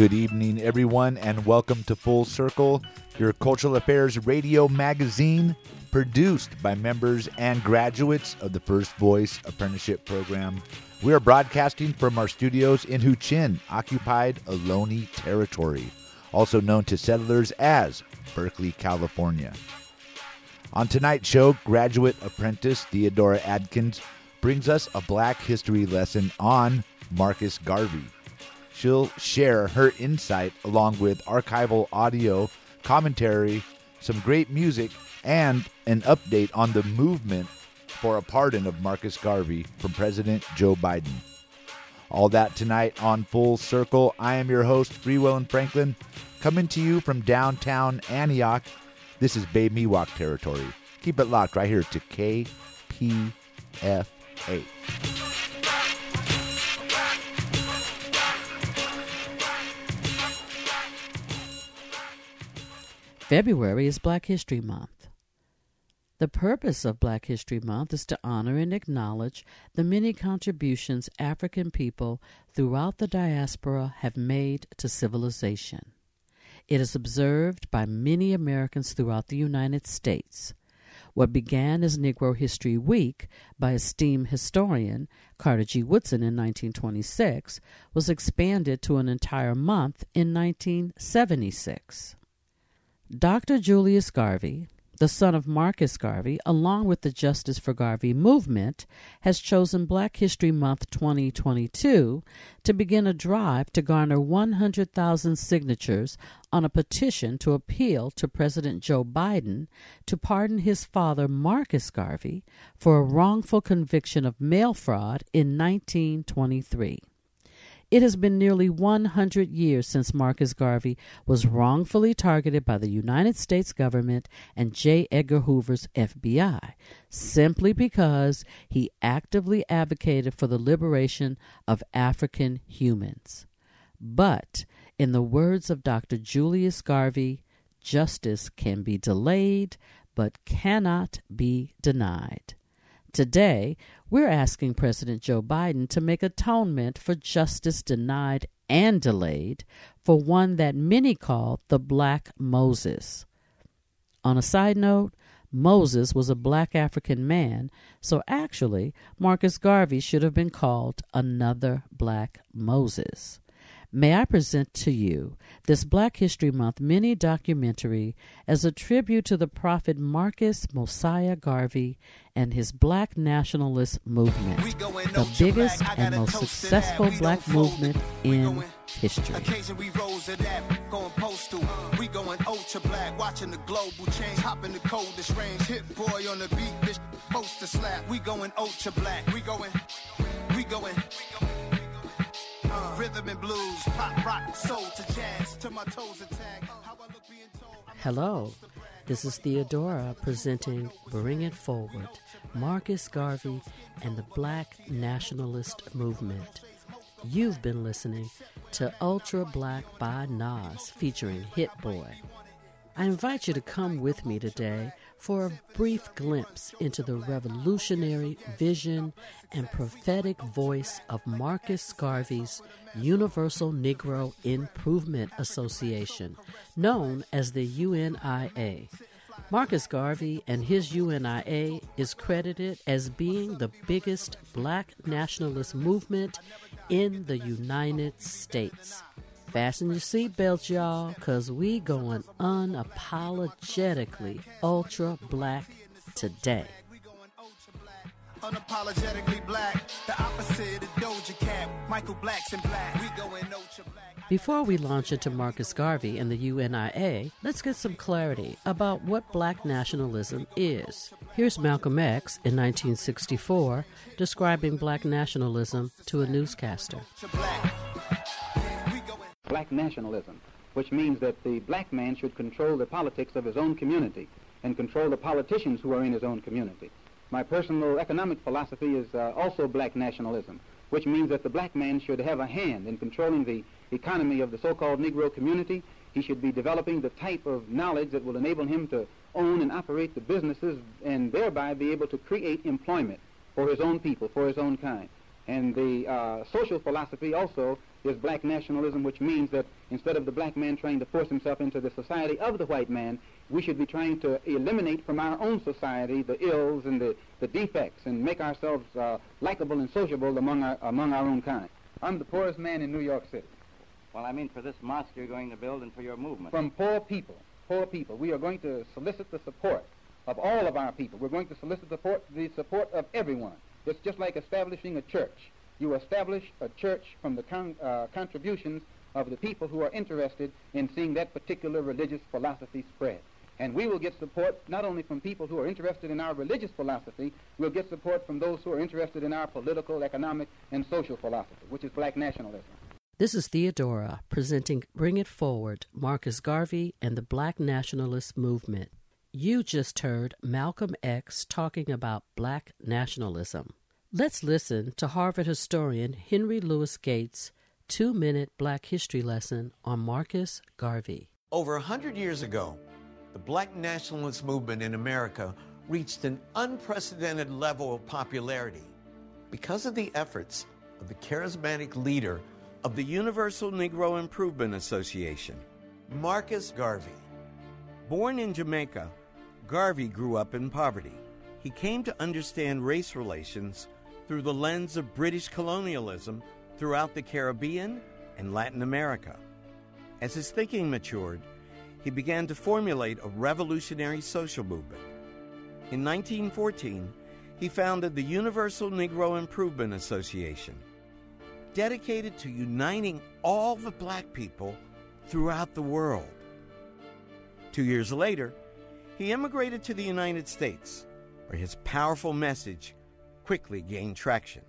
Good evening, everyone, and welcome to Full Circle, your cultural affairs radio magazine produced by members and graduates of the First Voice Apprenticeship Program. We are broadcasting from our studios in Huichin, occupied Ohlone territory, also known to settlers as Berkeley, California. On tonight's show, graduate apprentice Theodora Adkins brings us a Black History lesson on Marcus Garvey. She'll share her insight along with archival audio, commentary, some great music, and an update on the movement for a pardon of Marcus Garvey from President Joe Biden. All that tonight on Full Circle. I am your host, Freewell and Franklin, coming to you from downtown Antioch. This is Bay Miwok territory. Keep it locked right here to KPFA. February is Black History Month. The purpose of Black History Month is to honor and acknowledge the many contributions African people throughout the diaspora have made to civilization. It is observed by many Americans throughout the United States. What began as Negro History Week by esteemed historian Carter G. Woodson in 1926 was expanded to an entire month in 1976. Dr. Julius Garvey, the son of Marcus Garvey, along with the Justice for Garvey movement, has chosen Black History Month 2022 to begin a drive to garner 100,000 signatures on a petition to appeal to President Joe Biden to pardon his father, Marcus Garvey, for a wrongful conviction of mail fraud in 1923. It has been nearly 100 years since Marcus Garvey was wrongfully targeted by the United States government and J. Edgar Hoover's FBI simply because he actively advocated for the liberation of African humans. But, in the words of Dr. Julius Garvey, justice can be delayed but cannot be denied. Today, we're asking President Joe Biden to make atonement for justice denied and delayed for one that many call the Black Moses. On a side note, Moses was a black African man, so actually, Marcus Garvey should have been called another Black Moses. May I present to you this Black History Month mini documentary as a tribute to the prophet Marcus Mosiah Garvey and his black nationalist movement, the biggest and most successful black movement in history. Occasion we rose to that, going postal. We going ultra black, watching the global change. Hop in the coldest range, hit boy on the beat, bitch, poster slap. We going ultra black, we going, we going. Uh, rhythm and blues, pop, rock, soul to jazz, to my toes attack. How I look being told. Hello, this is Theodora presenting Bring It Forward, Marcus Garvey and the Black Nationalist Movement. You've been listening to Ultra Black by Nas featuring Hit Boy. I invite you to come with me today for a brief glimpse into the revolutionary vision and prophetic voice of Marcus Garvey's Universal Negro Improvement Association, known as the UNIA. Marcus Garvey and his UNIA is credited as being the biggest black nationalist movement in the United States. Fasten your seatbelts, y'all, because we going unapologetically ultra black today. Unapologetically black. The opposite of Doja Cat, Michael Black's in black. We going ultra black. Before we launch into Marcus Garvey and the UNIA, let's get some clarity about what black nationalism is. Here's Malcolm X in 1964 describing black nationalism to a newscaster. Black. Black nationalism, which means that the black man should control the politics of his own community and control the politicians who are in his own community. My personal economic philosophy is uh, also black nationalism, which means that the black man should have a hand in controlling the economy of the so-called Negro community. He should be developing the type of knowledge that will enable him to own and operate the businesses and thereby be able to create employment for his own people, for his own kind. And the uh, social philosophy also is black nationalism, which means that instead of the black man trying to force himself into the society of the white man, we should be trying to eliminate from our own society the ills and the, the defects and make ourselves uh, likable and sociable among our, among our own kind. I'm the poorest man in New York City. Well, I mean for this mosque you're going to build and for your movement. From poor people, poor people, we are going to solicit the support of all of our people. We're going to solicit the support, the support of everyone. It's just like establishing a church. You establish a church from the con- uh, contributions of the people who are interested in seeing that particular religious philosophy spread. And we will get support not only from people who are interested in our religious philosophy, we'll get support from those who are interested in our political, economic, and social philosophy, which is black nationalism. This is Theodora presenting Bring It Forward, Marcus Garvey and the Black Nationalist Movement. You just heard Malcolm X talking about black nationalism. Let's listen to Harvard historian Henry Louis Gates' two minute black history lesson on Marcus Garvey. Over a hundred years ago, the black nationalist movement in America reached an unprecedented level of popularity because of the efforts of the charismatic leader of the Universal Negro Improvement Association, Marcus Garvey. Born in Jamaica, Garvey grew up in poverty. He came to understand race relations through the lens of British colonialism throughout the Caribbean and Latin America. As his thinking matured, he began to formulate a revolutionary social movement. In 1914, he founded the Universal Negro Improvement Association, dedicated to uniting all the black people throughout the world. Two years later, he immigrated to the United States, where his powerful message quickly gained traction.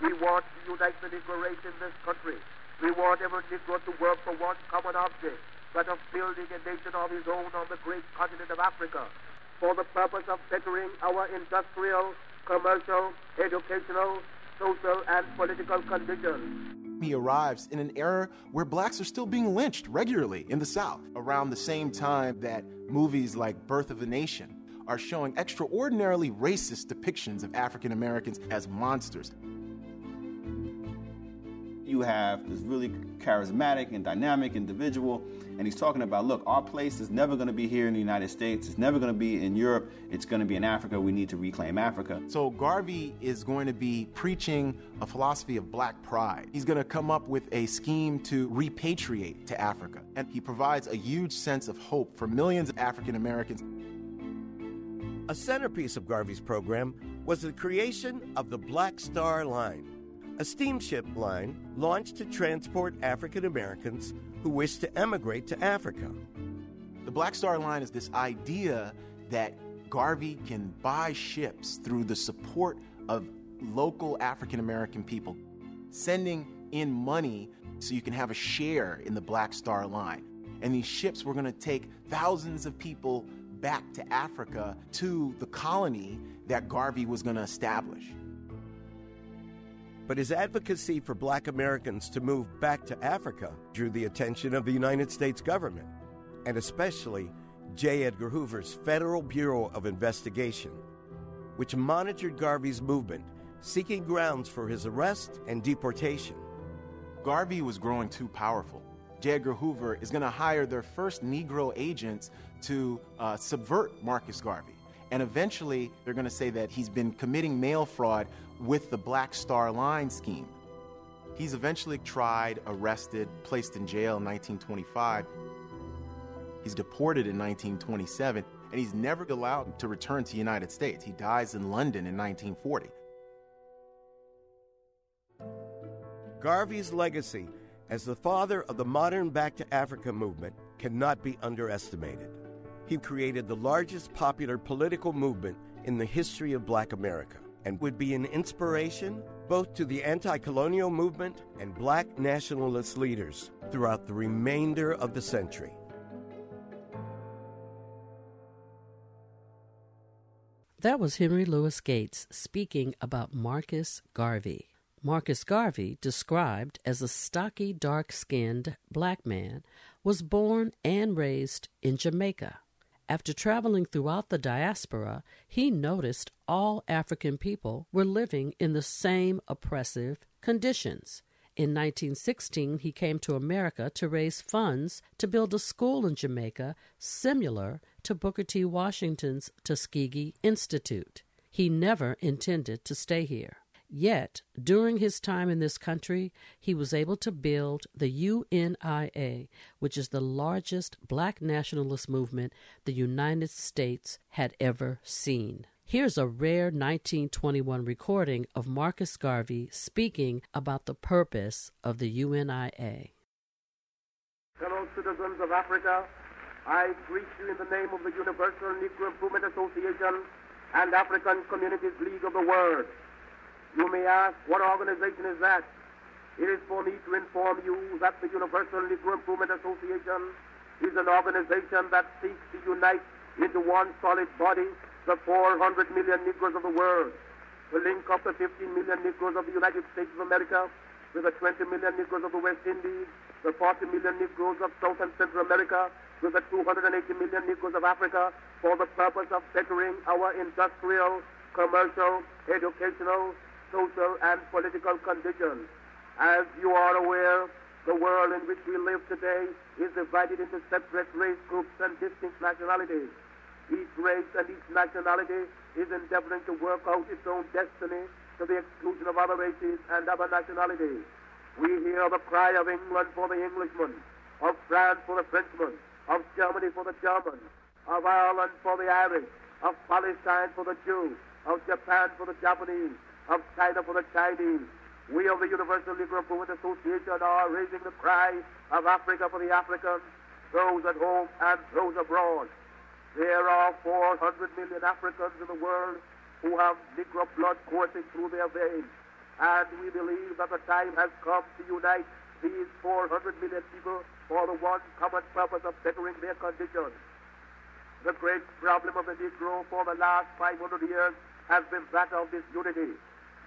We want to unite the Negro race in this country. We want every Negro to work for one common object, that of building a nation of his own on the great continent of Africa, for the purpose of bettering our industrial, commercial, educational, social, and political conditions. He arrives in an era where blacks are still being lynched regularly in the South, around the same time that movies like Birth of a Nation are showing extraordinarily racist depictions of African Americans as monsters. You have this really charismatic and dynamic individual, and he's talking about look, our place is never going to be here in the United States, it's never going to be in Europe, it's going to be in Africa. We need to reclaim Africa. So Garvey is going to be preaching a philosophy of black pride. He's going to come up with a scheme to repatriate to Africa, and he provides a huge sense of hope for millions of African Americans. A centerpiece of Garvey's program was the creation of the Black Star Line, a steamship line launched to transport African Americans who wished to emigrate to Africa. The Black Star Line is this idea that Garvey can buy ships through the support of local African American people, sending in money so you can have a share in the Black Star Line. And these ships were going to take thousands of people back to Africa to the colony that Garvey was going to establish. But his advocacy for black Americans to move back to Africa drew the attention of the United States government, and especially J. Edgar Hoover's Federal Bureau of Investigation, which monitored Garvey's movement, seeking grounds for his arrest and deportation. Garvey was growing too powerful. J. Edgar Hoover is going to hire their first Negro agents to uh, subvert Marcus Garvey. And eventually, they're going to say that he's been committing mail fraud with the Black Star Line scheme. He's eventually tried, arrested, placed in jail in 1925. He's deported in 1927, and he's never allowed to return to the United States. He dies in London in 1940. Garvey's legacy as the father of the modern Back to Africa movement cannot be underestimated. He created the largest popular political movement in the history of black America and would be an inspiration both to the anti colonial movement and black nationalist leaders throughout the remainder of the century. That was Henry Louis Gates speaking about Marcus Garvey. Marcus Garvey, described as a stocky, dark skinned black man, was born and raised in Jamaica. After traveling throughout the diaspora, he noticed all African people were living in the same oppressive conditions. In 1916, he came to America to raise funds to build a school in Jamaica similar to Booker T. Washington's Tuskegee Institute. He never intended to stay here. Yet, during his time in this country, he was able to build the UNIA, which is the largest black nationalist movement the United States had ever seen. Here's a rare 1921 recording of Marcus Garvey speaking about the purpose of the UNIA. Fellow citizens of Africa, I greet you in the name of the Universal Negro Improvement Association and African Communities League of the World. You may ask, what organization is that? It is for me to inform you that the Universal Negro Improvement Association is an organization that seeks to unite into one solid body the 400 million Negroes of the world, to link up the 15 million Negroes of the United States of America with the 20 million Negroes of the West Indies, the 40 million Negroes of South and Central America, with the 280 million Negroes of Africa for the purpose of bettering our industrial, commercial, educational, social and political conditions. As you are aware, the world in which we live today is divided into separate race groups and distinct nationalities. Each race and each nationality is endeavoring to work out its own destiny to the exclusion of other races and other nationalities. We hear the cry of England for the Englishman, of France for the Frenchman, of Germany for the German, of Ireland for the Irish, of Palestine for the Jew, of Japan for the Japanese, of China for the Chinese. We of the Universal Negro Improvement Association are raising the cry of Africa for the Africans, those at home and those abroad. There are 400 million Africans in the world who have Negro blood coursing through their veins. And we believe that the time has come to unite these 400 million people for the one common purpose of bettering their condition. The great problem of the Negro for the last 500 years has been that of disunity.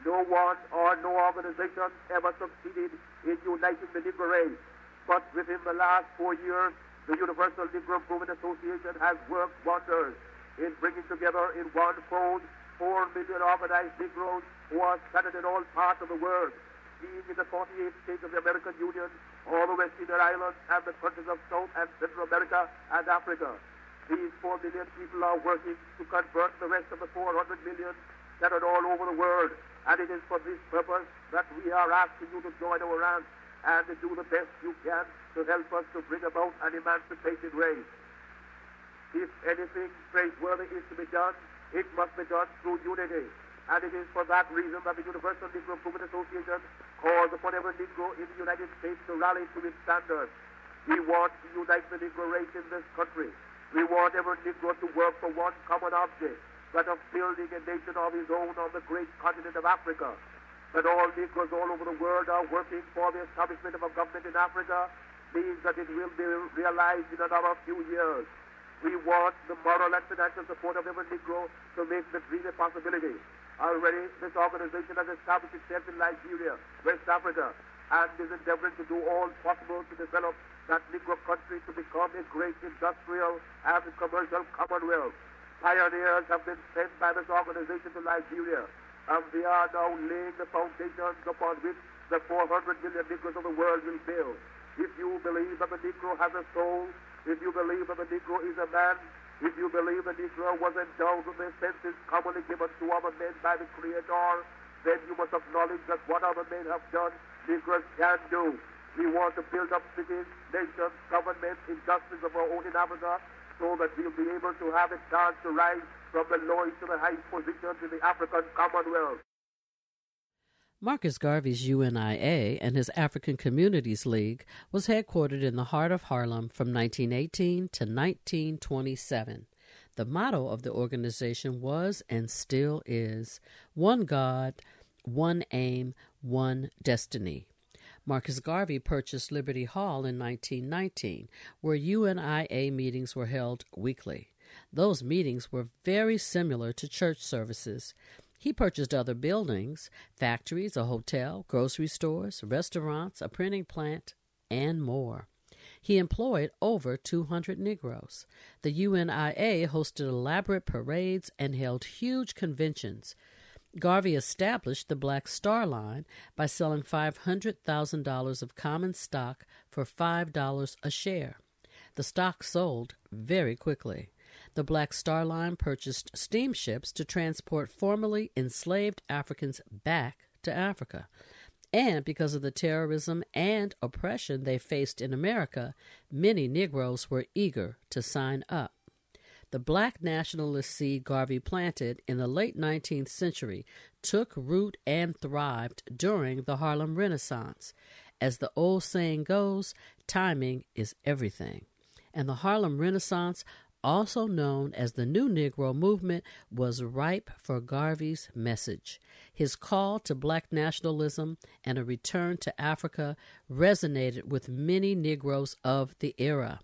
No one or no organization ever succeeded in uniting the Negro race. But within the last four years, the Universal Negro Improvement Association has worked wonders in bringing together in one fold four million organized Negroes who are scattered in all parts of the world, being in the 48 states of the American Union, all the West Indian Islands, and the countries of South and Central America and Africa. These four million people are working to convert the rest of the 400 million scattered all over the world and it is for this purpose that we are asking you to join our ranks and to do the best you can to help us to bring about an emancipated race. If anything praiseworthy is to be done, it must be done through unity. And it is for that reason that the Universal Negro Improvement Association calls upon every Negro in the United States to rally to its standards. We want to unite the Negro race in this country. We want every Negro to work for one common object that of building a nation of his own on the great continent of Africa. That all Negroes all over the world are working for the establishment of a government in Africa means that it will be realized in another few years. We want the moral and financial support of every Negro to make the dream a possibility. Already, this organization has established itself in Nigeria, West Africa, and is endeavoring to do all possible to develop that Negro country to become a great industrial and commercial commonwealth. Pioneers have been sent by this organization to Nigeria, and they are now laying the foundations upon which the 400 million Negroes of the world will build. If you believe that the Negro has a soul, if you believe that the Negro is a man, if you believe the Negro was endowed with the senses commonly given to other men by the Creator, then you must acknowledge that what other men have done, Negroes can do. We want to build up cities, nations, governments, industries of our own in Africa, so that we'll be able to have a chance to rise from the lowest to the highest positions in the African Commonwealth. Marcus Garvey's UNIA and his African Communities League was headquartered in the heart of Harlem from 1918 to 1927. The motto of the organization was and still is One God, One Aim, One Destiny. Marcus Garvey purchased Liberty Hall in 1919, where UNIA meetings were held weekly. Those meetings were very similar to church services. He purchased other buildings, factories, a hotel, grocery stores, restaurants, a printing plant, and more. He employed over 200 Negroes. The UNIA hosted elaborate parades and held huge conventions. Garvey established the Black Star Line by selling $500,000 of common stock for $5 a share. The stock sold very quickly. The Black Star Line purchased steamships to transport formerly enslaved Africans back to Africa. And because of the terrorism and oppression they faced in America, many Negroes were eager to sign up. The black nationalist seed Garvey planted in the late 19th century took root and thrived during the Harlem Renaissance. As the old saying goes, timing is everything. And the Harlem Renaissance also known as the New Negro Movement, was ripe for Garvey's message. His call to black nationalism and a return to Africa resonated with many Negroes of the era.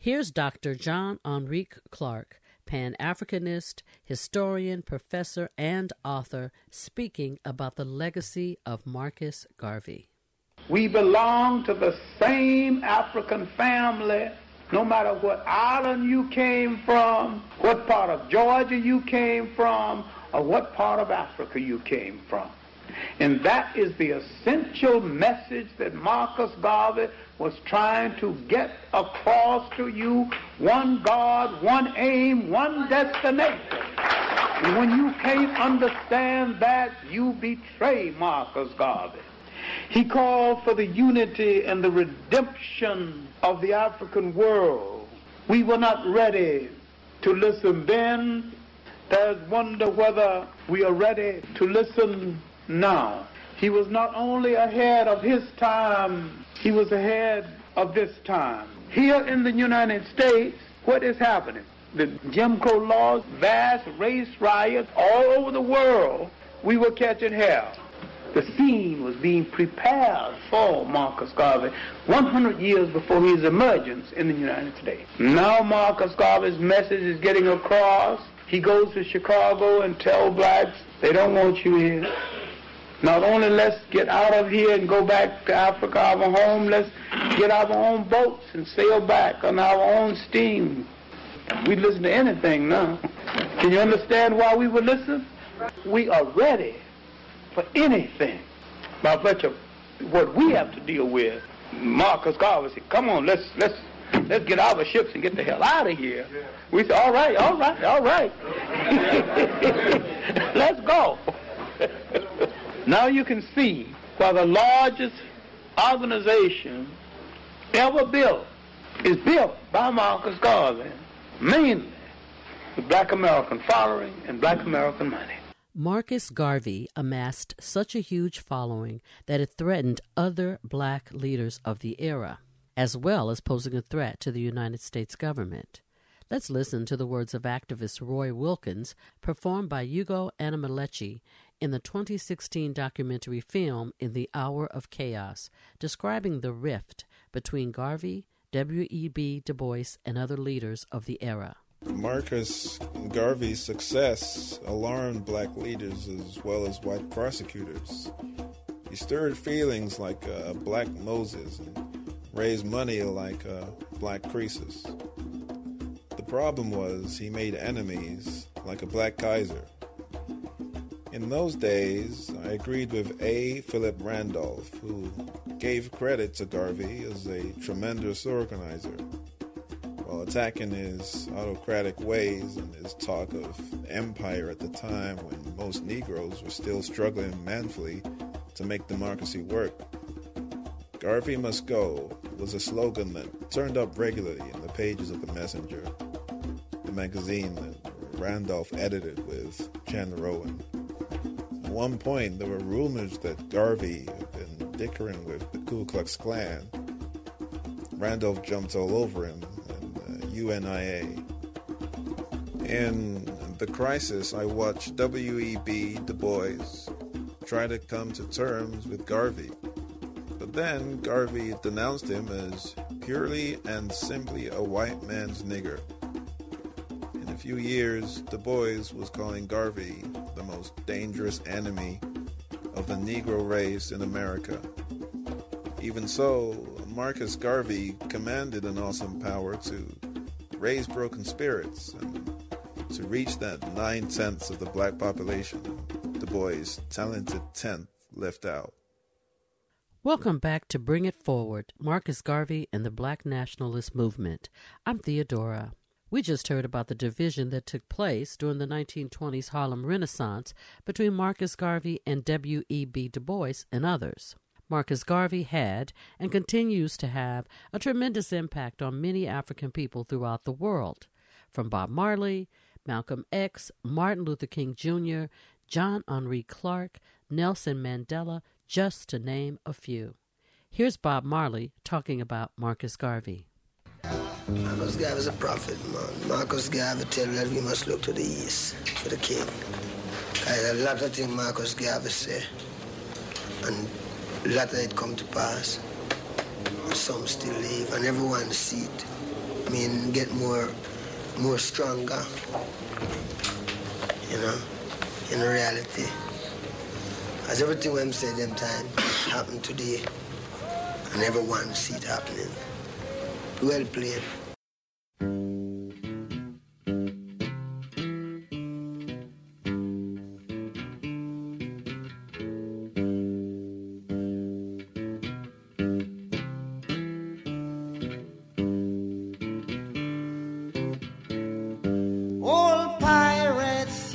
Here's Dr. John Henrik Clarke, Pan Africanist, historian, professor, and author, speaking about the legacy of Marcus Garvey. We belong to the same African family no matter what island you came from, what part of Georgia you came from, or what part of Africa you came from. And that is the essential message that Marcus Garvey was trying to get across to you. One God, one aim, one destination. And when you can't understand that, you betray Marcus Garvey. He called for the unity and the redemption of the African world. We were not ready to listen then. There's wonder whether we are ready to listen now. He was not only ahead of his time, he was ahead of this time. Here in the United States, what is happening? The Jim Crow laws, vast race riots all over the world, we were catching hell the scene was being prepared for Marcus Garvey 100 years before his emergence in the United States. Now Marcus Garvey's message is getting across. He goes to Chicago and tells blacks, they don't want you here. Not only let's get out of here and go back to Africa, our home, let's get our own boats and sail back on our own steam. We listen to anything now. Can you understand why we would listen? We are ready for anything by virtue of what we have to deal with. Marcus Garvey said, come on, let's, let's, let's get the ships and get the hell out of here. We said, all right, all right, all right. let's go. Now you can see why the largest organization ever built is built by Marcus Garvey, mainly with black American following and black American money. Marcus Garvey amassed such a huge following that it threatened other black leaders of the era, as well as posing a threat to the United States government. Let's listen to the words of activist Roy Wilkins, performed by Hugo Animalechi in the 2016 documentary film In the Hour of Chaos, describing the rift between Garvey, W.E.B. Du Bois, and other leaders of the era. Marcus Garvey's success alarmed black leaders as well as white prosecutors. He stirred feelings like uh, black Moses and raised money like uh, black Croesus. The problem was he made enemies like a black Kaiser. In those days, I agreed with A. Philip Randolph, who gave credit to Garvey as a tremendous organizer while attacking his autocratic ways and his talk of empire at the time when most Negroes were still struggling manfully to make democracy work. Garvey must go was a slogan that turned up regularly in the pages of the Messenger. The magazine that Randolph edited with Chandler Owen. At one point, there were rumors that Garvey had been dickering with the Ku Klux Klan. Randolph jumped all over him and uh, UNIA. In The Crisis, I watched W.E.B. Du Bois try to come to terms with Garvey. But then Garvey denounced him as purely and simply a white man's nigger. In a few years, Du Bois was calling Garvey dangerous enemy of the Negro race in America. Even so, Marcus Garvey commanded an awesome power to raise broken spirits and to reach that nine tenths of the black population Du Bois' talented tenth left out. Welcome back to Bring It Forward Marcus Garvey and the Black Nationalist Movement. I'm Theodora. We just heard about the division that took place during the 1920s Harlem Renaissance between Marcus Garvey and W.E.B. Du Bois and others. Marcus Garvey had and continues to have a tremendous impact on many African people throughout the world, from Bob Marley, Malcolm X, Martin Luther King Jr., John Henrik Clarke, Nelson Mandela, just to name a few. Here's Bob Marley talking about Marcus Garvey. Marcus Garvey is a prophet, man. Marcus Garvey tell that we must look to the east for the king. Cause a lot of things Marcus Garvey say, and a lot of it come to pass. Some still live, and everyone see it. I mean, get more, more stronger. You know, in reality. As everything when say them time happen today, and everyone see it happening. Well played. Old pirates,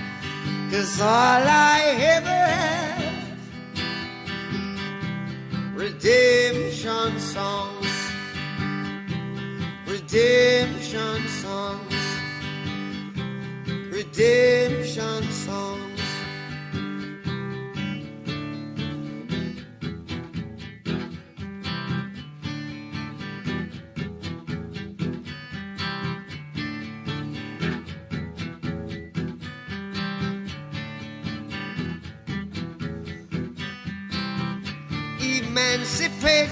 Cause all I ever have, redemption songs, redemption songs, redemption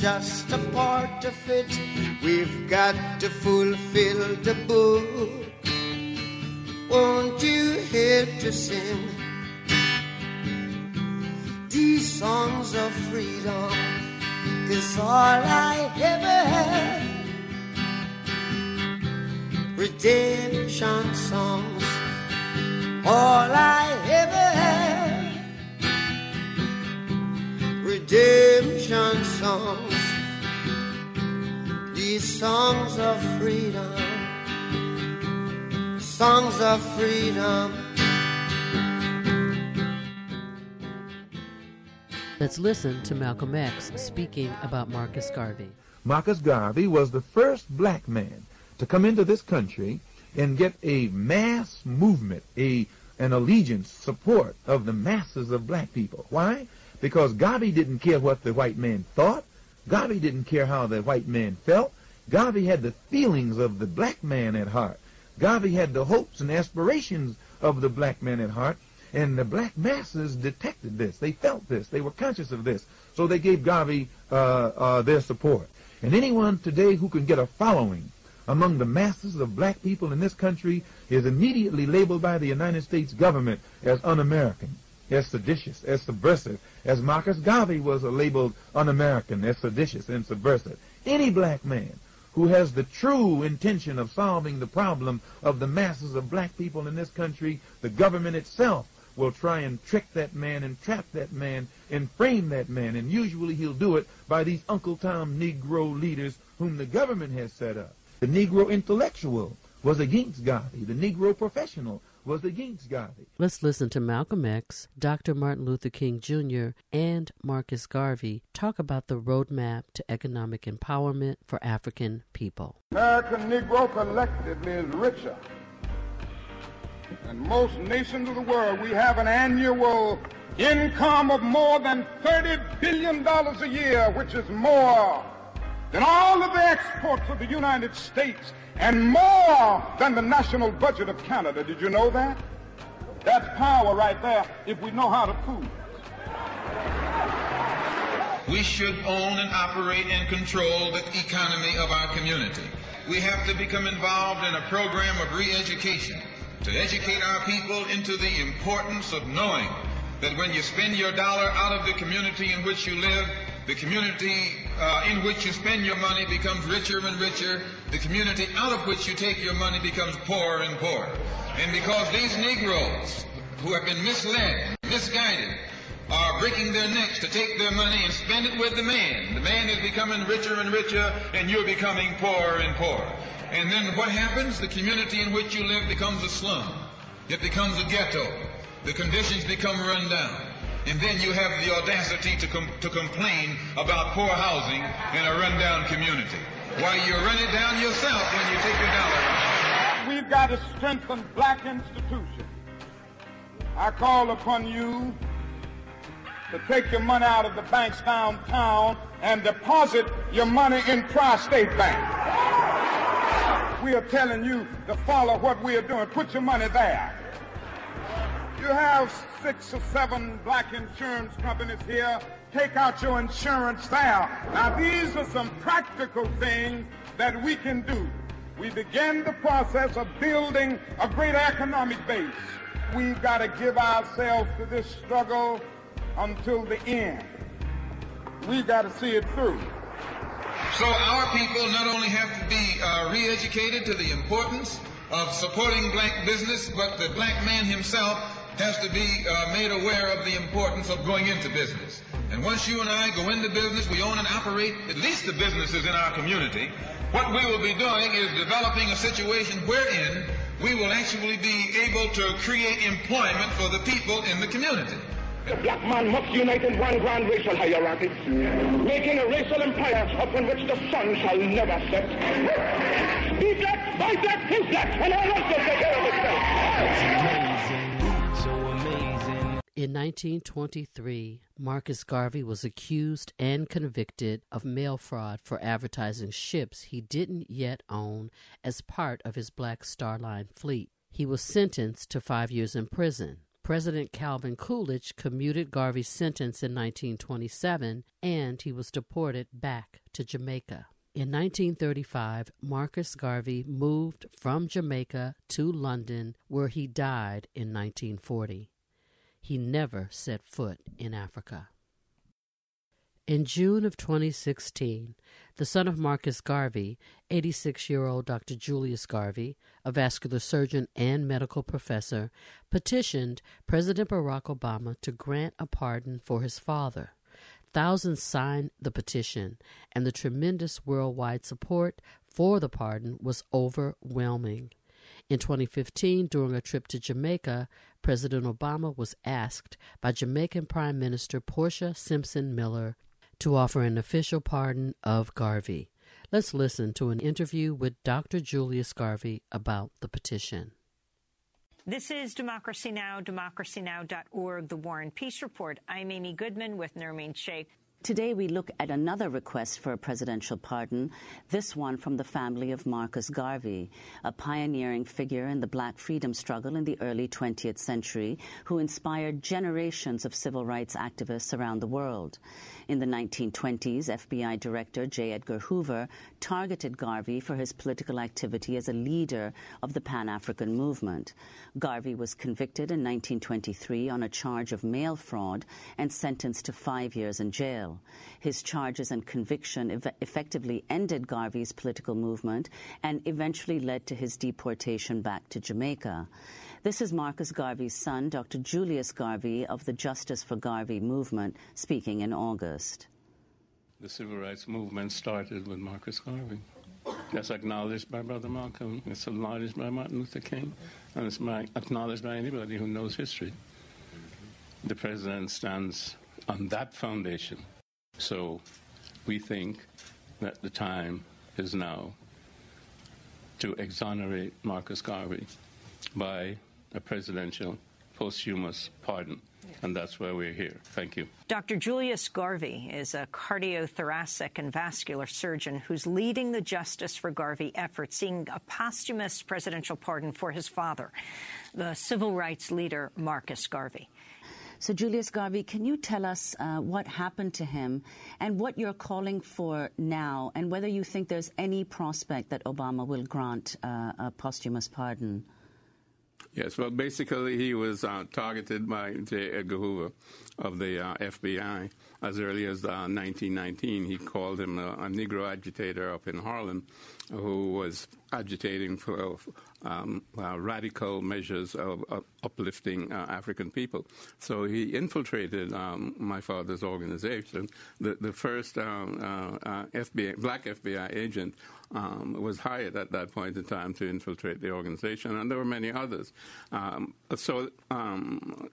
just a part of it. We've got to fulfill the book. won't you help to sing these songs of freedom? Is all I ever had. Redemption songs, all I ever had. Redemption songs, these songs of freedom songs of freedom. Let's listen to Malcolm X speaking about Marcus Garvey. Marcus Garvey was the first black man to come into this country and get a mass movement, a an allegiance, support of the masses of black people. Why? Because Garvey didn't care what the white man thought. Garvey didn't care how the white man felt. Garvey had the feelings of the black man at heart. Garvey had the hopes and aspirations of the black man at heart. And the black masses detected this. They felt this. They were conscious of this. So they gave Garvey uh, uh, their support. And anyone today who can get a following among the masses of black people in this country is immediately labeled by the United States government as un-American, as seditious, as subversive, as Marcus Garvey was labeled un-American, as seditious and subversive. Any black man who has the true intention of solving the problem of the masses of black people in this country, the government itself will try and trick that man and trap that man and frame that man. And usually he'll do it by these Uncle Tom Negro leaders whom the government has set up. The Negro intellectual was against Garvey. The Negro professional was against Garvey. Let's listen to Malcolm X, Dr. Martin Luther King Jr., and Marcus Garvey talk about the roadmap to economic empowerment for African people. American Negro collectively is richer than most nations of the world. We have an annual income of more than $30 billion a year, which is more than all of the exports of the United States and more than the national budget of Canada. Did you know that? That's power right there if we know how to prove it. We should own and operate and control the economy of our community. We have to become involved in a program of re-education to educate our people into the importance of knowing that when you spend your dollar out of the community in which you live, the community uh, in which you spend your money becomes richer and richer. The community out of which you take your money becomes poorer and poorer. And because these Negroes who have been misled, misguided, are breaking their necks to take their money and spend it with the man. The man is becoming richer and richer, and you're becoming poorer and poorer. And then what happens? The community in which you live becomes a slum. It becomes a ghetto. The conditions become run down. And then you have the audacity to, com- to complain about poor housing in a rundown community. Why, you run it down yourself when you take your dollar. We've got to strengthen black institutions. I call upon you to take your money out of the banks downtown and deposit your money in Tri-State Bank. We are telling you to follow what we are doing. Put your money there. You have six or seven black insurance companies here. Take out your insurance there. Now, these are some practical things that we can do. We begin the process of building a great economic base. We've got to give ourselves to this struggle until the end. We've got to see it through. So our people not only have to be uh, re-educated to the importance of supporting black business, but the black man himself has to be uh, made aware of the importance of going into business. And once you and I go into business, we own and operate at least the businesses in our community. What we will be doing is developing a situation wherein we will actually be able to create employment for the people in the community. The black man must unite in one grand racial hierarchy, making a racial empire upon which the sun shall never set. Be black, buy black, think black, and all else will take care of itself. In 1923, Marcus Garvey was accused and convicted of mail fraud for advertising ships he didn't yet own as part of his Black Star Line fleet. He was sentenced to five years in prison. President Calvin Coolidge commuted Garvey's sentence in 1927 and he was deported back to Jamaica. In 1935, Marcus Garvey moved from Jamaica to London, where he died in 1940. He never set foot in Africa. In June of 2016, the son of Marcus Garvey, 86 year old Dr. Julius Garvey, a vascular surgeon and medical professor, petitioned President Barack Obama to grant a pardon for his father. Thousands signed the petition, and the tremendous worldwide support for the pardon was overwhelming. In 2015, during a trip to Jamaica, President Obama was asked by Jamaican Prime Minister Portia Simpson Miller to offer an official pardon of Garvey. Let's listen to an interview with Dr. Julius Garvey about the petition. This is Democracy Now!, democracynow.org, The War and Peace Report. I'm Amy Goodman with Nermeen Sheikh. Today, we look at another request for a presidential pardon, this one from the family of Marcus Garvey, a pioneering figure in the black freedom struggle in the early 20th century who inspired generations of civil rights activists around the world. In the 1920s, FBI Director J. Edgar Hoover targeted Garvey for his political activity as a leader of the Pan African movement. Garvey was convicted in 1923 on a charge of mail fraud and sentenced to five years in jail. His charges and conviction ev- effectively ended Garvey's political movement and eventually led to his deportation back to Jamaica. This is Marcus Garvey's son, Dr. Julius Garvey of the Justice for Garvey movement, speaking in August. The civil rights movement started with Marcus Garvey. That's acknowledged by Brother Malcolm. It's acknowledged by Martin Luther King. And it's acknowledged by anybody who knows history. The president stands on that foundation. So we think that the time is now to exonerate Marcus Garvey by a presidential posthumous pardon. And that's why we're here. Thank you. Dr. Julius Garvey is a cardiothoracic and vascular surgeon who's leading the Justice for Garvey effort, seeking a posthumous presidential pardon for his father, the civil rights leader Marcus Garvey. So, Julius Garvey, can you tell us uh, what happened to him and what you're calling for now, and whether you think there's any prospect that Obama will grant uh, a posthumous pardon? Yes, well, basically, he was uh, targeted by J. Edgar Hoover of the uh, FBI as early as uh, 1919. He called him a, a, Negro agitator up in Harlem who was agitating for um, uh, radical measures of, uplifting uh, African people. So he infiltrated um, my father's organization. The, the first um, uh, FBI, black FBI agent um, was hired at that point in time to infiltrate the organization, and there were many others. Um, so um,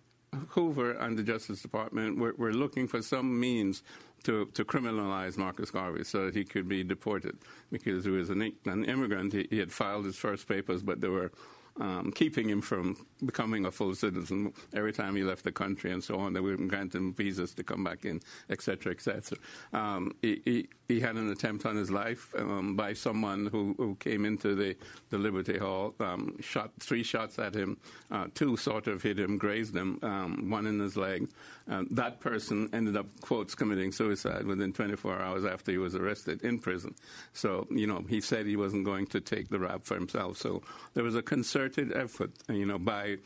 Hoover and the Justice Department were, were, looking for some means to, to criminalize Marcus Garvey so that he could be deported because he was an, an immigrant. He, he, had filed his first papers, but there were um, keeping him from becoming a full citizen every time he left the country and so on. They wouldn't grant him visas to come back in, etc., etc. Um, he, he, he, had an attempt on his life um, by someone who, who, came into the, the Liberty Hall, um, shot three shots at him, uh, two sort of hit him, grazed him, um, one in his leg. that person ended up, quotes, committing suicide within 24 hours after he was arrested in prison. So, you know, he said he wasn't going to take the rap for himself. So there was a concerted effort, you know, by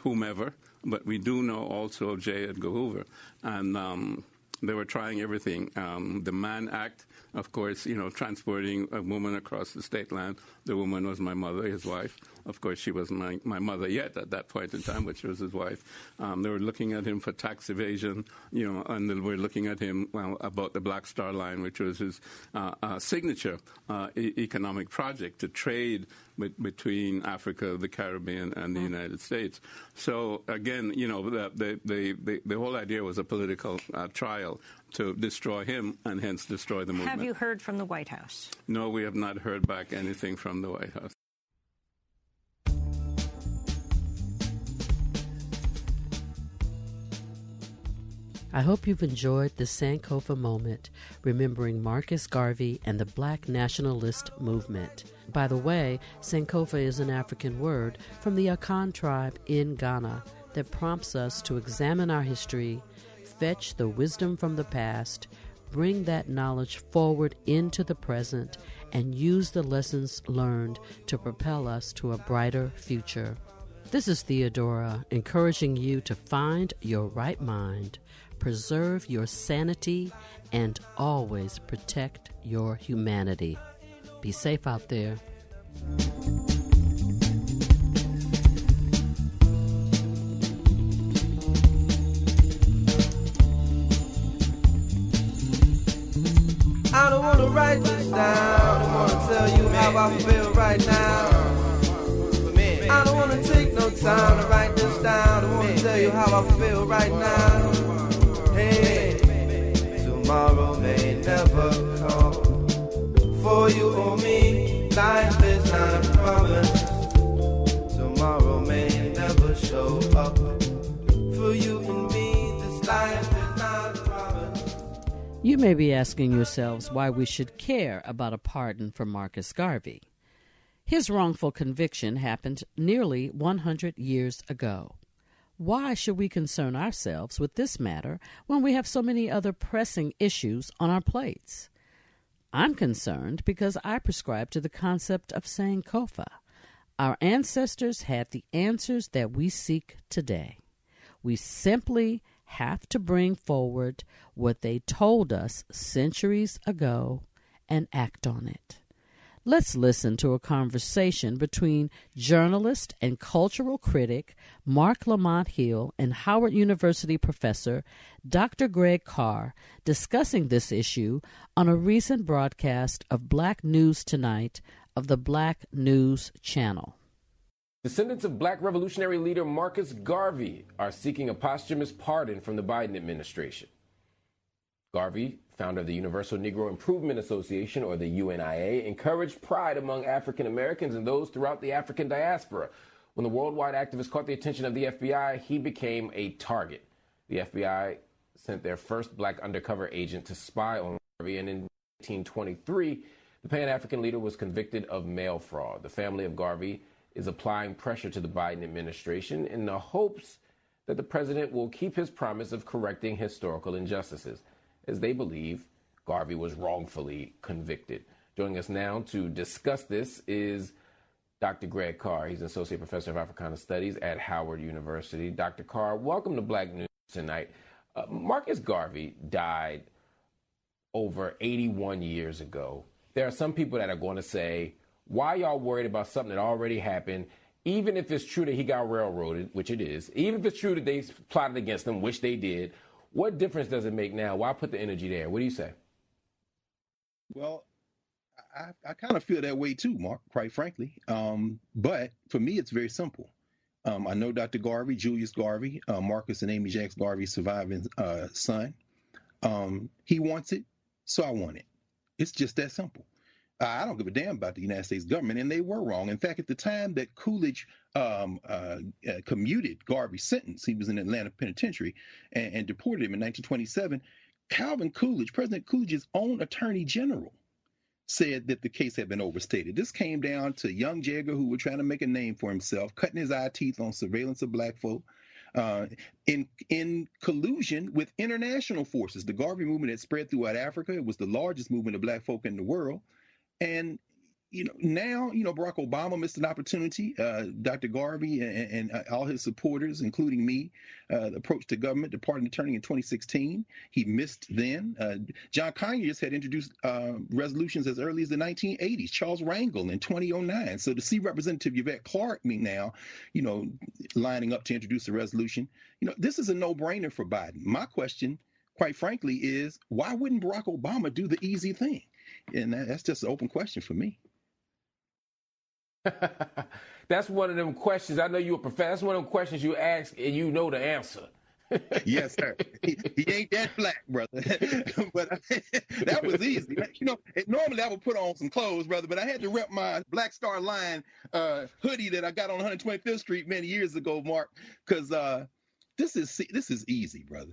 whomever, but we do know also J. Edgar Hoover. And um, they were trying everything. Um, the Mann Act, of course, you know, transporting a woman across the state line. The woman was my mother, his wife. Of course, she wasn't my, my mother yet at that point in time, but she was his wife. Um, they were looking at him for tax evasion, you know, and they were looking at him well, about the Black Star Line, which was his uh, uh, signature uh, e- economic project to trade between Africa, the Caribbean, and the mm. United States. So again, you know, the the the, the whole idea was a political uh, trial to destroy him and hence destroy the movement. Have you heard from the White House? No, we have not heard back anything from the White House. I hope you've enjoyed the Sankofa moment, remembering Marcus Garvey and the Black Nationalist Movement. By the way, Sankofa is an African word from the Akan tribe in Ghana that prompts us to examine our history, fetch the wisdom from the past, bring that knowledge forward into the present and use the lessons learned to propel us to a brighter future. This is Theodora encouraging you to find your right mind, preserve your sanity, and always protect your humanity. Be safe out there. I don't wanna write this down. I wanna tell you how I feel right now. I don't wanna take no time to write this down. I wanna tell you how I feel right now. Tomorrow may never come. For you or me, life is not. Tomorrow may never show up. For you and me, this life is not. You may be asking yourselves why we should care about a pardon for Marcus Garvey. His wrongful conviction happened nearly 100 years ago. Why should we concern ourselves with this matter when we have so many other pressing issues on our plates? I'm concerned because I prescribe to the concept of Sankofa. Our ancestors had the answers that we seek today. We simply have to bring forward what they told us centuries ago and act on it. Let's listen to a conversation between journalist and cultural critic Marc Lamont Hill and Howard University professor Dr. Greg Carr discussing this issue on a recent broadcast of Black News Tonight of the Black News Channel. Descendants of black revolutionary leader Marcus Garvey are seeking a posthumous pardon from the Biden administration. Garvey, founder of the Universal Negro Improvement Association, or the UNIA, encouraged pride among African Americans and those throughout the African diaspora. When the worldwide activist caught the attention of the FBI, he became a target. The FBI sent their first black undercover agent to spy on Garvey, and in 1923, the Pan African leader was convicted of mail fraud. The family of Garvey is applying pressure to the Biden administration in the hopes that the president will keep his promise of correcting historical injustices, as they believe Garvey was wrongfully convicted. Joining us now to discuss this is Dr. Greg Carr. He's an associate professor of Africana Studies at Howard University. Dr. Carr, welcome to Black News tonight. Uh, Marcus Garvey died over 81 years ago. There are some people that are going to say, why y'all worried about something that already happened? Even if it's true that he got railroaded, which it is, even if it's true that they plotted against him, which they did, what difference does it make now? Why put the energy there? What do you say? Well, I, I kind of feel that way too, Marc, quite frankly. Um, but for me, it's very simple. Um, I know Dr. Garvey, Julius Garvey, uh, Marcus and Amy Jacques Garvey's surviving uh, son. Um, he wants it, so I want it. It's just that simple. I don't give a damn about the United States government, and they were wrong. In fact, at the time that Coolidge um, uh, uh, commuted Garvey's sentence, he was in Atlanta Penitentiary and, and deported him in 1927. Calvin Coolidge, President Coolidge's own attorney general, said that the case had been overstated. This came down to young Jagger, who was trying to make a name for himself, cutting his eye teeth on surveillance of black folk, uh, in in collusion with international forces. The Garvey movement had spread throughout Africa. It was the largest movement of black folk in the world. And you know, now, you know, Barack Obama missed an opportunity. Uh, Dr. Garvey and, and uh, all his supporters, including me, uh, approached the government to pardon attorney in 2016. He missed then. Uh, John Conyers had introduced uh, resolutions as early as the 1980s. Charles Rangel in 2009. So to see Representative Yvette Clarke me now, you know, lining up to introduce a resolution, you know, this is a no-brainer for Biden. My question, quite frankly, is why wouldn't Barack Obama do the easy thing? And that, that's just an open question for me. that's one of them questions. I know you're a professor. That's one of them questions you ask and you know the answer. yes, sir. He, he, ain't that black, brother. but that was easy. You know, normally I would put on some clothes, brother, but I had to rep my Black Star Line uh, hoodie that I got on 125th Street many years ago, Marc, because uh, this is this is easy, brother.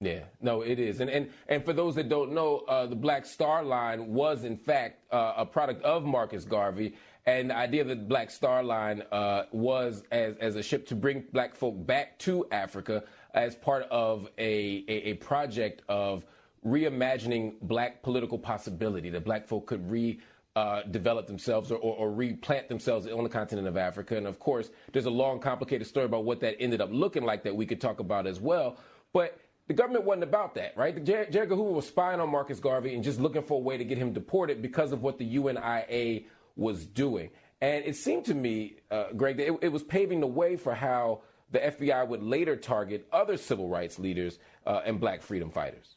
Yeah, no, it is, and and and for those that don't know, uh, the Black Star Line was in fact uh, a product of Marcus Garvey, and the idea that the Black Star Line uh, was as as a ship to bring black folk back to Africa. as part of a, a, a project of reimagining black political possibility, that black folk could re uh, develop themselves or, or, or, replant themselves on the continent of Africa. And of course, there's a long, complicated story about what that ended up looking like that we could talk about as well. But the government wasn't about that, right? J. Edgar Hoover was spying on Marcus Garvey and just looking for a way to get him deported because of what the UNIA was doing. And it seemed to me, uh, Greg, that it, it, was paving the way for how the FBI would later target other civil rights leaders uh, and black freedom fighters.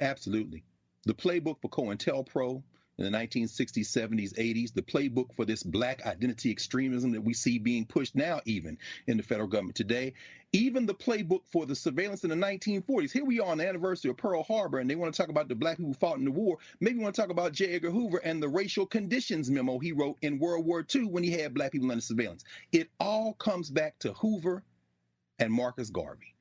Absolutely. The playbook for COINTELPRO in the 1960s, 70s, 80s, the playbook for this black identity extremism that we see being pushed now, even in the federal government today, even the playbook for the surveillance in the 1940s. Here we are on the anniversary of Pearl Harbor, and they want to talk about the black people who fought in the war. Maybe want to talk about J. Edgar Hoover and the racial conditions memo he wrote in World War II when he had black people under surveillance. It all comes back to Hoover and Marcus Garvey.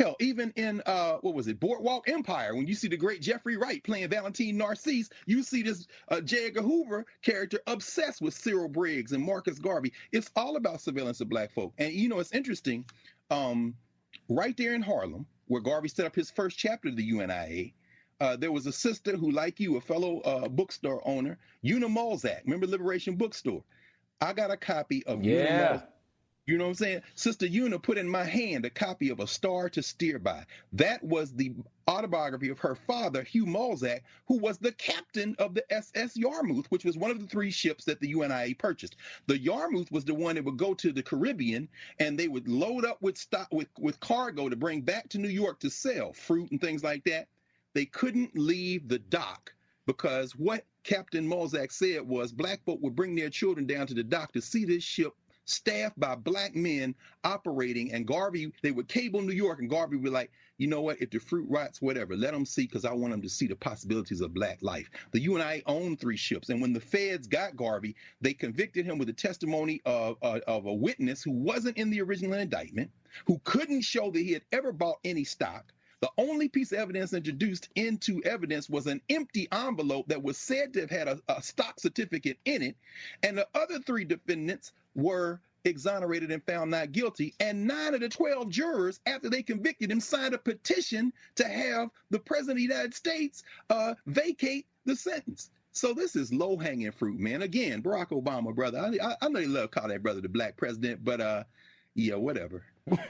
Hell, even in uh, what was it, Boardwalk Empire, when you see the great Jeffrey Wright playing Valentine Narcisse, you see this uh, J. Edgar Hoover character obsessed with Cyril Briggs and Marcus Garvey. It's all about surveillance of black folk. And you know, it's interesting. Um, right there in Harlem, where Garvey set up his first chapter of the UNIA, uh, there was a sister who, like you, a fellow uh, bookstore owner, Una Mulzac. Remember Liberation Bookstore? I got a copy of yeah. Una you know what I'm saying? Sister Una put in my hand a copy of A Star to Steer By. That was the autobiography of her father, Hugh Mulzac, who was the captain of the SS Yarmouth, which was one of the three ships that the UNIA purchased. The Yarmouth was the one that would go to the Caribbean and they would load up with stock with, with cargo to bring back to New York to sell fruit and things like that. They couldn't leave the dock because what Captain Mulzac said was black folk would bring their children down to the dock to see this ship staffed by black men operating. And Garvey, they would cable New York, and Garvey would be like, you know what? If the fruit rots, whatever, let them see, because I want them to see the possibilities of black life. The UNI owned three ships, and when the feds got Garvey, they convicted him with the testimony of, uh, of a witness who wasn't in the original indictment, who couldn't show that he had ever bought any stock. The only piece of evidence introduced into evidence was an empty envelope that was said to have had a, a stock certificate in it. And the other three defendants were exonerated and found not guilty. And nine of the 12 jurors, after they convicted him, signed a petition to have the president of the United States uh, vacate the sentence. So this is low hanging fruit, man. Again, Barack Obama, brother. I, I, know you love call that brother the black president, but uh, yeah, whatever.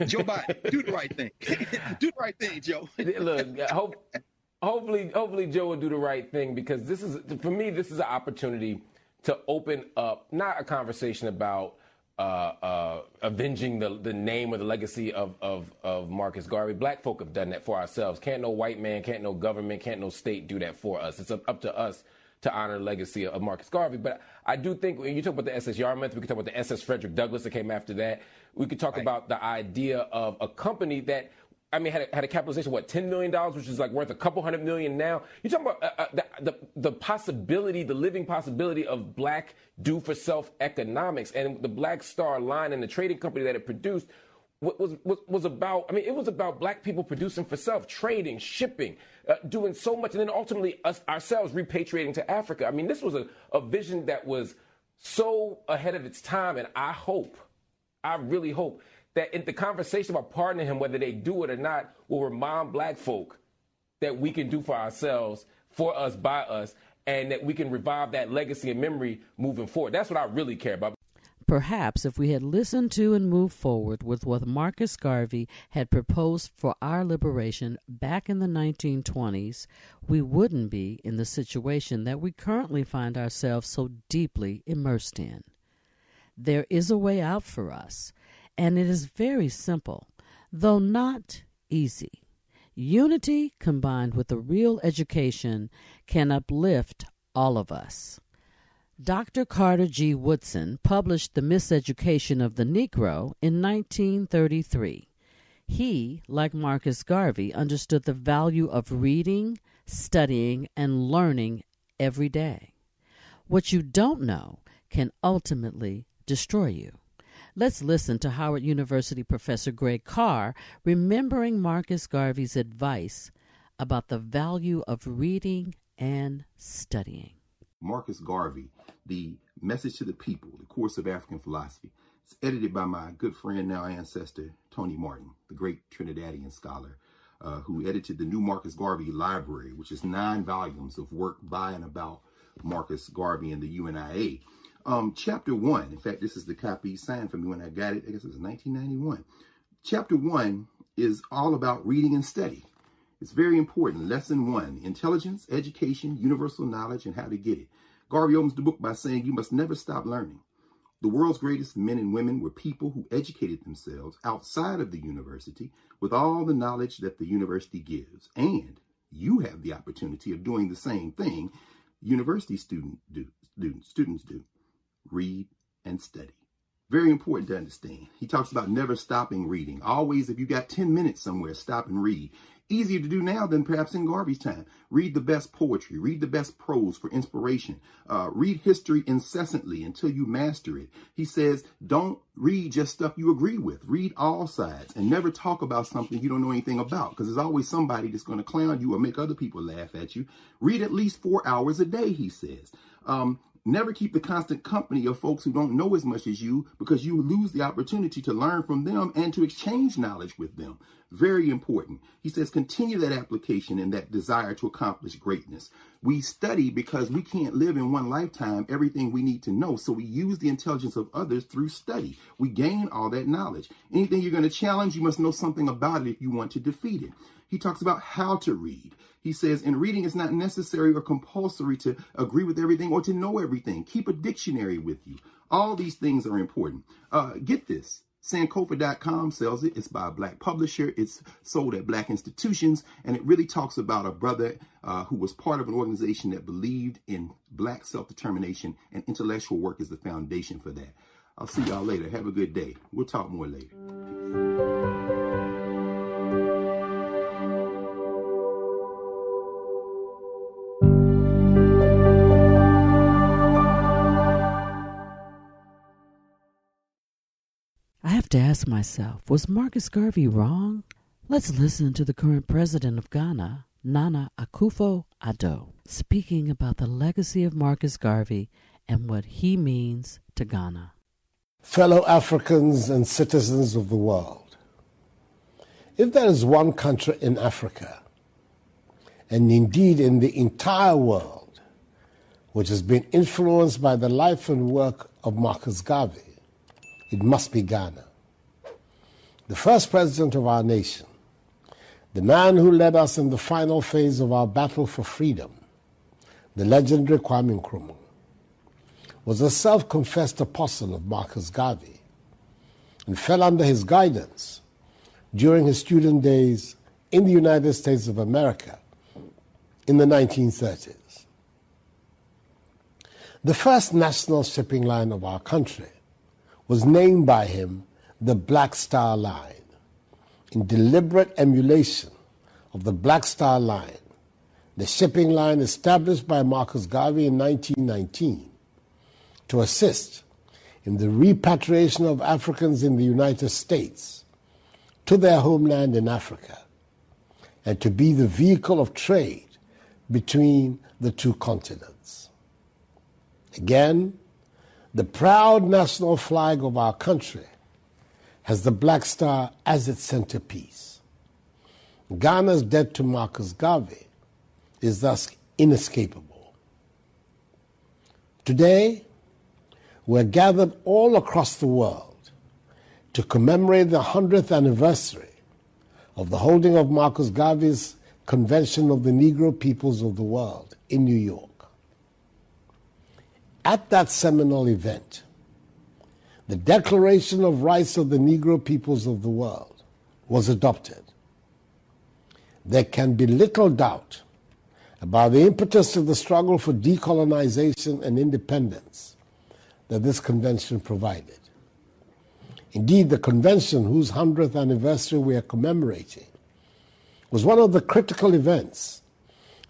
Joe Biden, do the right thing. do the right thing, Joe. Look, hope, hopefully, hopefully Joe will do the right thing because this is, for me, this is an opportunity to open up not a conversation about uh, uh, avenging the, the name or the legacy of, of, of Marcus Garvey. Black folk have done that for ourselves. Can't no white man, can't no government, can't no state do that for us. It's up, up to us to honor the legacy of Marcus Garvey. But I do think when you talk about the SS Yarmouth, we could talk about the SS Frederick Douglass that came after that. We could talk right. about the idea of a company that I mean, had a, had a capitalization, of what, $10 million, which is like worth a couple hundred million now. You're talking about uh, uh, the, the, the, possibility, the living possibility of black do for self economics. And the Black Star line and the trading company that it produced was, was, was about, I mean, it was about black people producing for self, trading, shipping, uh, doing so much, and then ultimately us ourselves repatriating to Africa. I mean, this was a, a vision that was so ahead of its time. And I hope, I really hope that in the conversation about pardoning him, whether they do it or not, will remind black folk that we can do for ourselves, for us, by us, and that we can revive that legacy and memory moving forward. That's what I really care about. Perhaps if we had listened to and moved forward with what Marcus Garvey had proposed for our liberation back in the 1920s, we wouldn't be in the situation that we currently find ourselves so deeply immersed in. There is a way out for us and it is very simple, though not easy. Unity combined with a real education can uplift all of us. Dr. Carter G. Woodson published The Miseducation of the Negro in 1933. He, like Marcus Garvey, understood the value of reading, studying, and learning every day. What you don't know can ultimately destroy you. Let's listen to Howard University professor Greg Carr remembering Marcus Garvey's advice about the value of reading and studying. Marcus Garvey, The Message to the People, The Course of African Philosophy. It's edited by my good friend, now ancestor, Tony Martin, the great Trinidadian scholar uh, who edited the new Marcus Garvey Library, which is nine volumes of work by and about Marcus Garvey and the UNIA. Um, chapter one, in fact, this is the copy signed for me when I got it. I guess it was 1991. Chapter one is all about reading and study. It's very important. Lesson one intelligence, education, universal knowledge, and how to get it. Garvey opens the book by saying you must never stop learning. The world's greatest men and women were people who educated themselves outside of the university with all the knowledge that the university gives. And you have the opportunity of doing the same thing university student do, students do. Read and study. Very important to understand. He talks about never stopping reading. Always, if you got 10 minutes somewhere, stop and read easier to do now than perhaps in Garvey's time. Read the best poetry, read the best prose for inspiration, uh, read history incessantly until you master it. He says, don't read just stuff you agree with. Read all sides and never talk about something you don't know anything about because there's always somebody that's going to clown you or make other people laugh at you. Read at least four hours a day, he says. Um, Never keep the constant company of folks who don't know as much as you because you lose the opportunity to learn from them and to exchange knowledge with them. Very important. He says continue that application and that desire to accomplish greatness. We study because we can't live in one lifetime everything we need to know. So we use the intelligence of others through study. We gain all that knowledge. Anything you're going to challenge, you must know something about it if you want to defeat it. He talks about how to read. He says, in reading, it's not necessary or compulsory to agree with everything or to know everything. Keep a dictionary with you. All these things are important. Uh, get this. Sankofa.com sells it. It's by a black publisher. It's sold at black institutions. And it really talks about a brother uh, who was part of an organization that believed in black self-determination and intellectual work is the foundation for that. I'll see y'all later. Have a good day. We'll talk more later. To ask myself was Marcus Garvey wrong? Let's listen to the current president of Ghana, Nana Akufo Addo, speaking about the legacy of Marcus Garvey and what he means to Ghana. Fellow Africans and citizens of the world, if there is one country in Africa, and indeed in the entire world, which has been influenced by the life and work of Marcus Garvey, it must be Ghana the first president of our nation, the man who led us in the final phase of our battle for freedom, the legendary Kwame Nkrumah, was a self confessed apostle of Marcus Garvey and fell under his guidance during his student days in the United States of America in the 1930s. The first national shipping line of our country was named by him the Black Star Line. In deliberate emulation of the Black Star Line, the shipping line established by Marcus Garvey in 1919 to assist in the repatriation of Africans in the United States to their homeland in Africa and to be the vehicle of trade between the two continents. Again, the proud national flag of our country has the Black Star as its centerpiece. Ghana's debt to Marcus Garvey is thus inescapable. Today, we're gathered all across the world to commemorate the 100th anniversary of the holding of Marcus Garvey's Convention of the Negro Peoples of the World in New York. At that seminal event, the Declaration of Rights of the Negro Peoples of the World was adopted. There can be little doubt about the impetus of the struggle for decolonization and independence that this convention provided. Indeed, the convention, whose 100th anniversary we are commemorating, was one of the critical events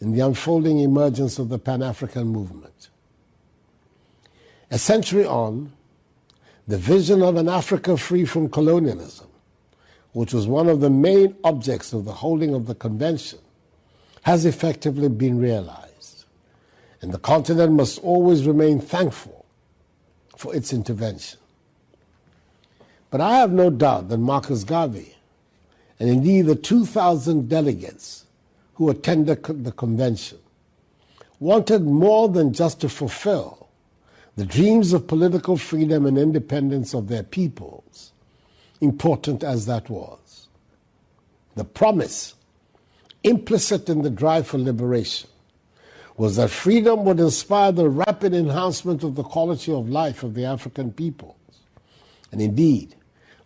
in the unfolding emergence of the Pan African movement. A century on, the vision of an Africa free from colonialism, which was one of the main objects of the holding of the convention, has effectively been realized. And the continent must always remain thankful for its intervention. But I have no doubt that Marcus Garvey and indeed the 2,000 delegates who attended the convention wanted more than just to fulfill the dreams of political freedom and independence of their peoples, important as that was. The promise implicit in the drive for liberation was that freedom would inspire the rapid enhancement of the quality of life of the African peoples, and indeed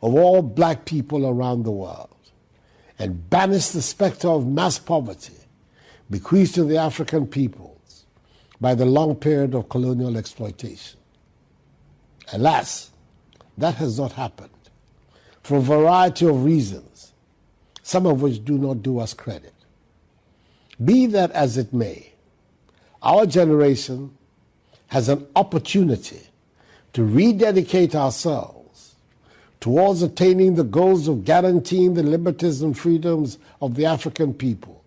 of all black people around the world and banish the specter of mass poverty bequeathed to the African peoples by the long period of colonial exploitation. Alas, that has not happened for a variety of reasons, some of which do not do us credit. Be that as it may, our generation has an opportunity to rededicate ourselves towards attaining the goals of guaranteeing the liberties and freedoms of the African peoples,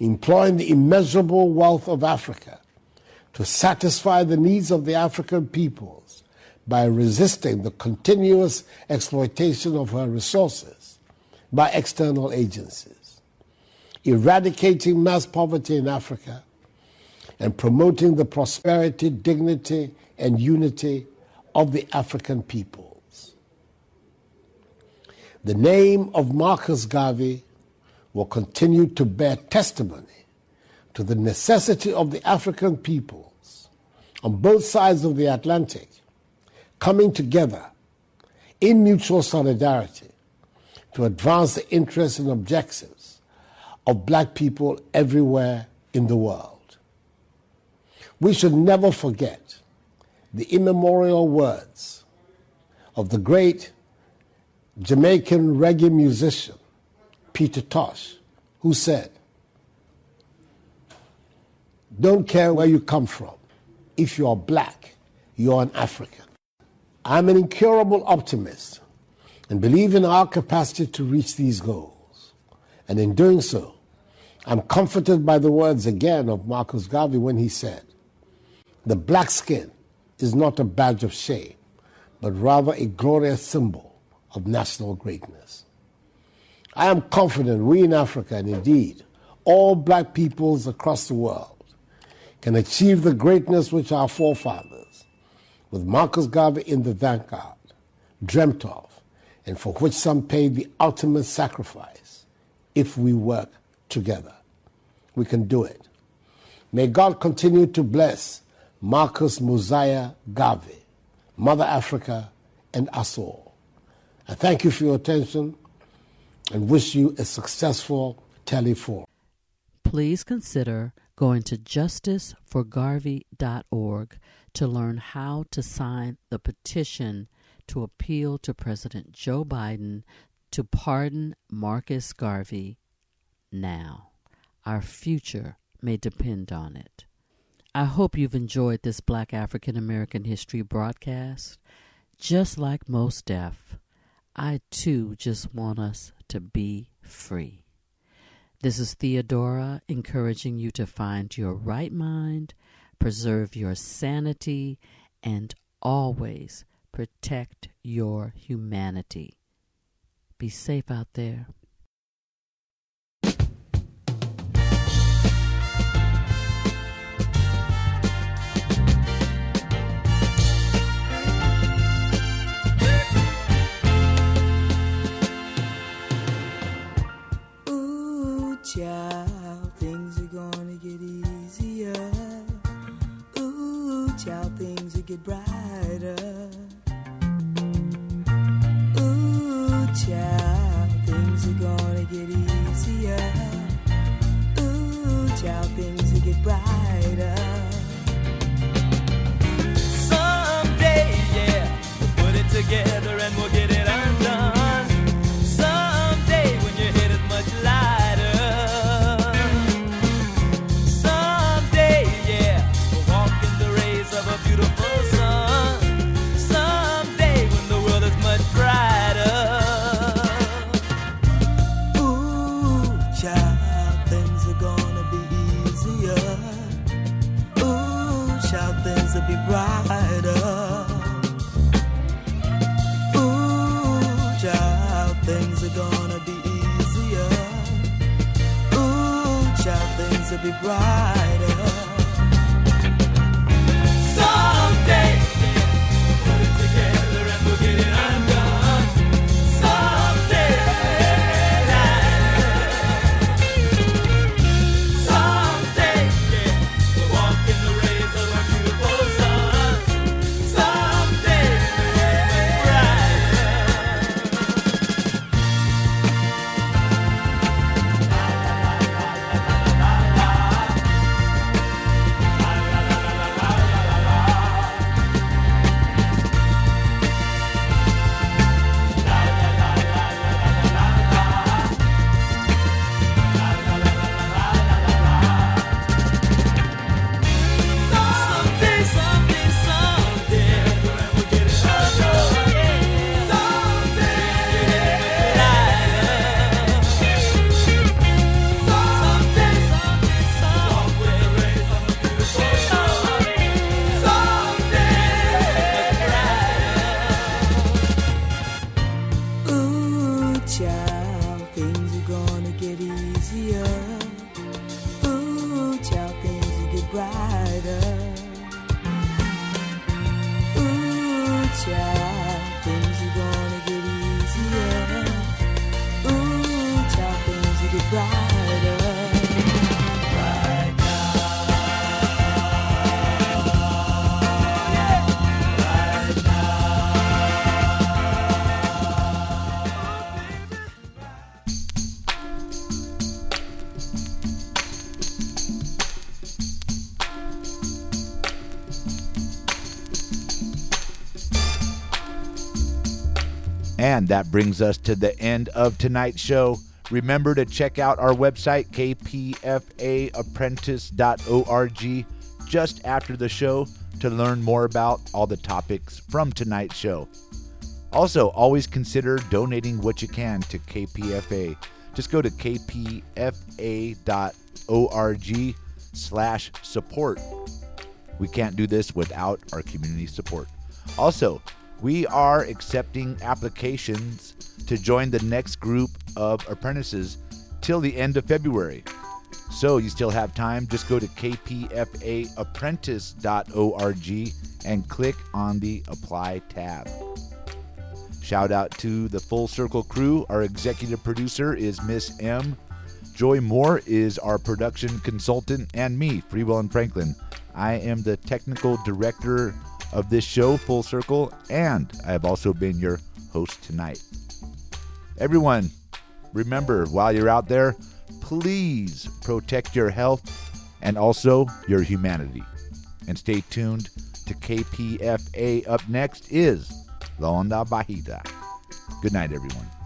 employing the immeasurable wealth of Africa to satisfy the needs of the African peoples by resisting the continuous exploitation of her resources by external agencies, eradicating mass poverty in Africa, and promoting the prosperity, dignity, and unity of the African peoples. The name of Marcus Garvey will continue to bear testimony to the necessity of the African peoples on both sides of the Atlantic coming together in mutual solidarity to advance the interests and objectives of black people everywhere in the world. We should never forget the immemorial words of the great Jamaican reggae musician Peter Tosh, who said, Don't care where you come from. If you are black, you're an African. I'm an incurable optimist and believe in our capacity to reach these goals. And in doing so, I'm comforted by the words again of Marcus Garvey when he said, The black skin is not a badge of shame, but rather a glorious symbol of national greatness. I am confident we in Africa, and indeed all black peoples across the world, can achieve the greatness which our forefathers, with Marcus Garvey in the vanguard, dreamt of, and for which some paid the ultimate sacrifice if we work together. We can do it. May God continue to bless Marcus Mosiah Garvey, Mother Africa, and us all. I thank you for your attention and wish you a successful teleforum. Please consider going to justiceforgarvey.org to learn how to sign the petition to appeal to President Joe Biden to pardon Marcus Garvey now. Our future may depend on it. I hope you've enjoyed this Black African American History broadcast. Just like Mos Def, I too just want us to be free. This is Theodora encouraging you to find your right mind, preserve your sanity, and always protect your humanity. Be safe out there. Will get brighter. Ooh, child, things are gonna get easier. Ooh, child, things will get brighter. Someday, yeah, we'll put it together Ooh, child, things are gonna be easier. Ooh, child, things will be. And that brings us to the end of tonight's show. Remember to check out our website, kpfaapprentice.org, just after the show to learn more about all the topics from tonight's show. Also, always consider donating what you can to KPFA. Just go to kpfa.org slash support. We can't do this without our community support. Also, we are accepting applications to join the next group of apprentices till the end of February. So you still have time. Just go to kpfaapprentice.org and click on the Apply tab. Shout out to the Full Circle crew. Our executive producer is Miss M. Joy Moore is our production consultant, and me, Freewell and Franklin. I am the technical director of this show, Full Circle, and I have also been your host tonight. Everyone, remember while you're out there, please protect your health and also your humanity. And stay tuned to KPFA. Up next is La Onda Bajita. Good night, everyone.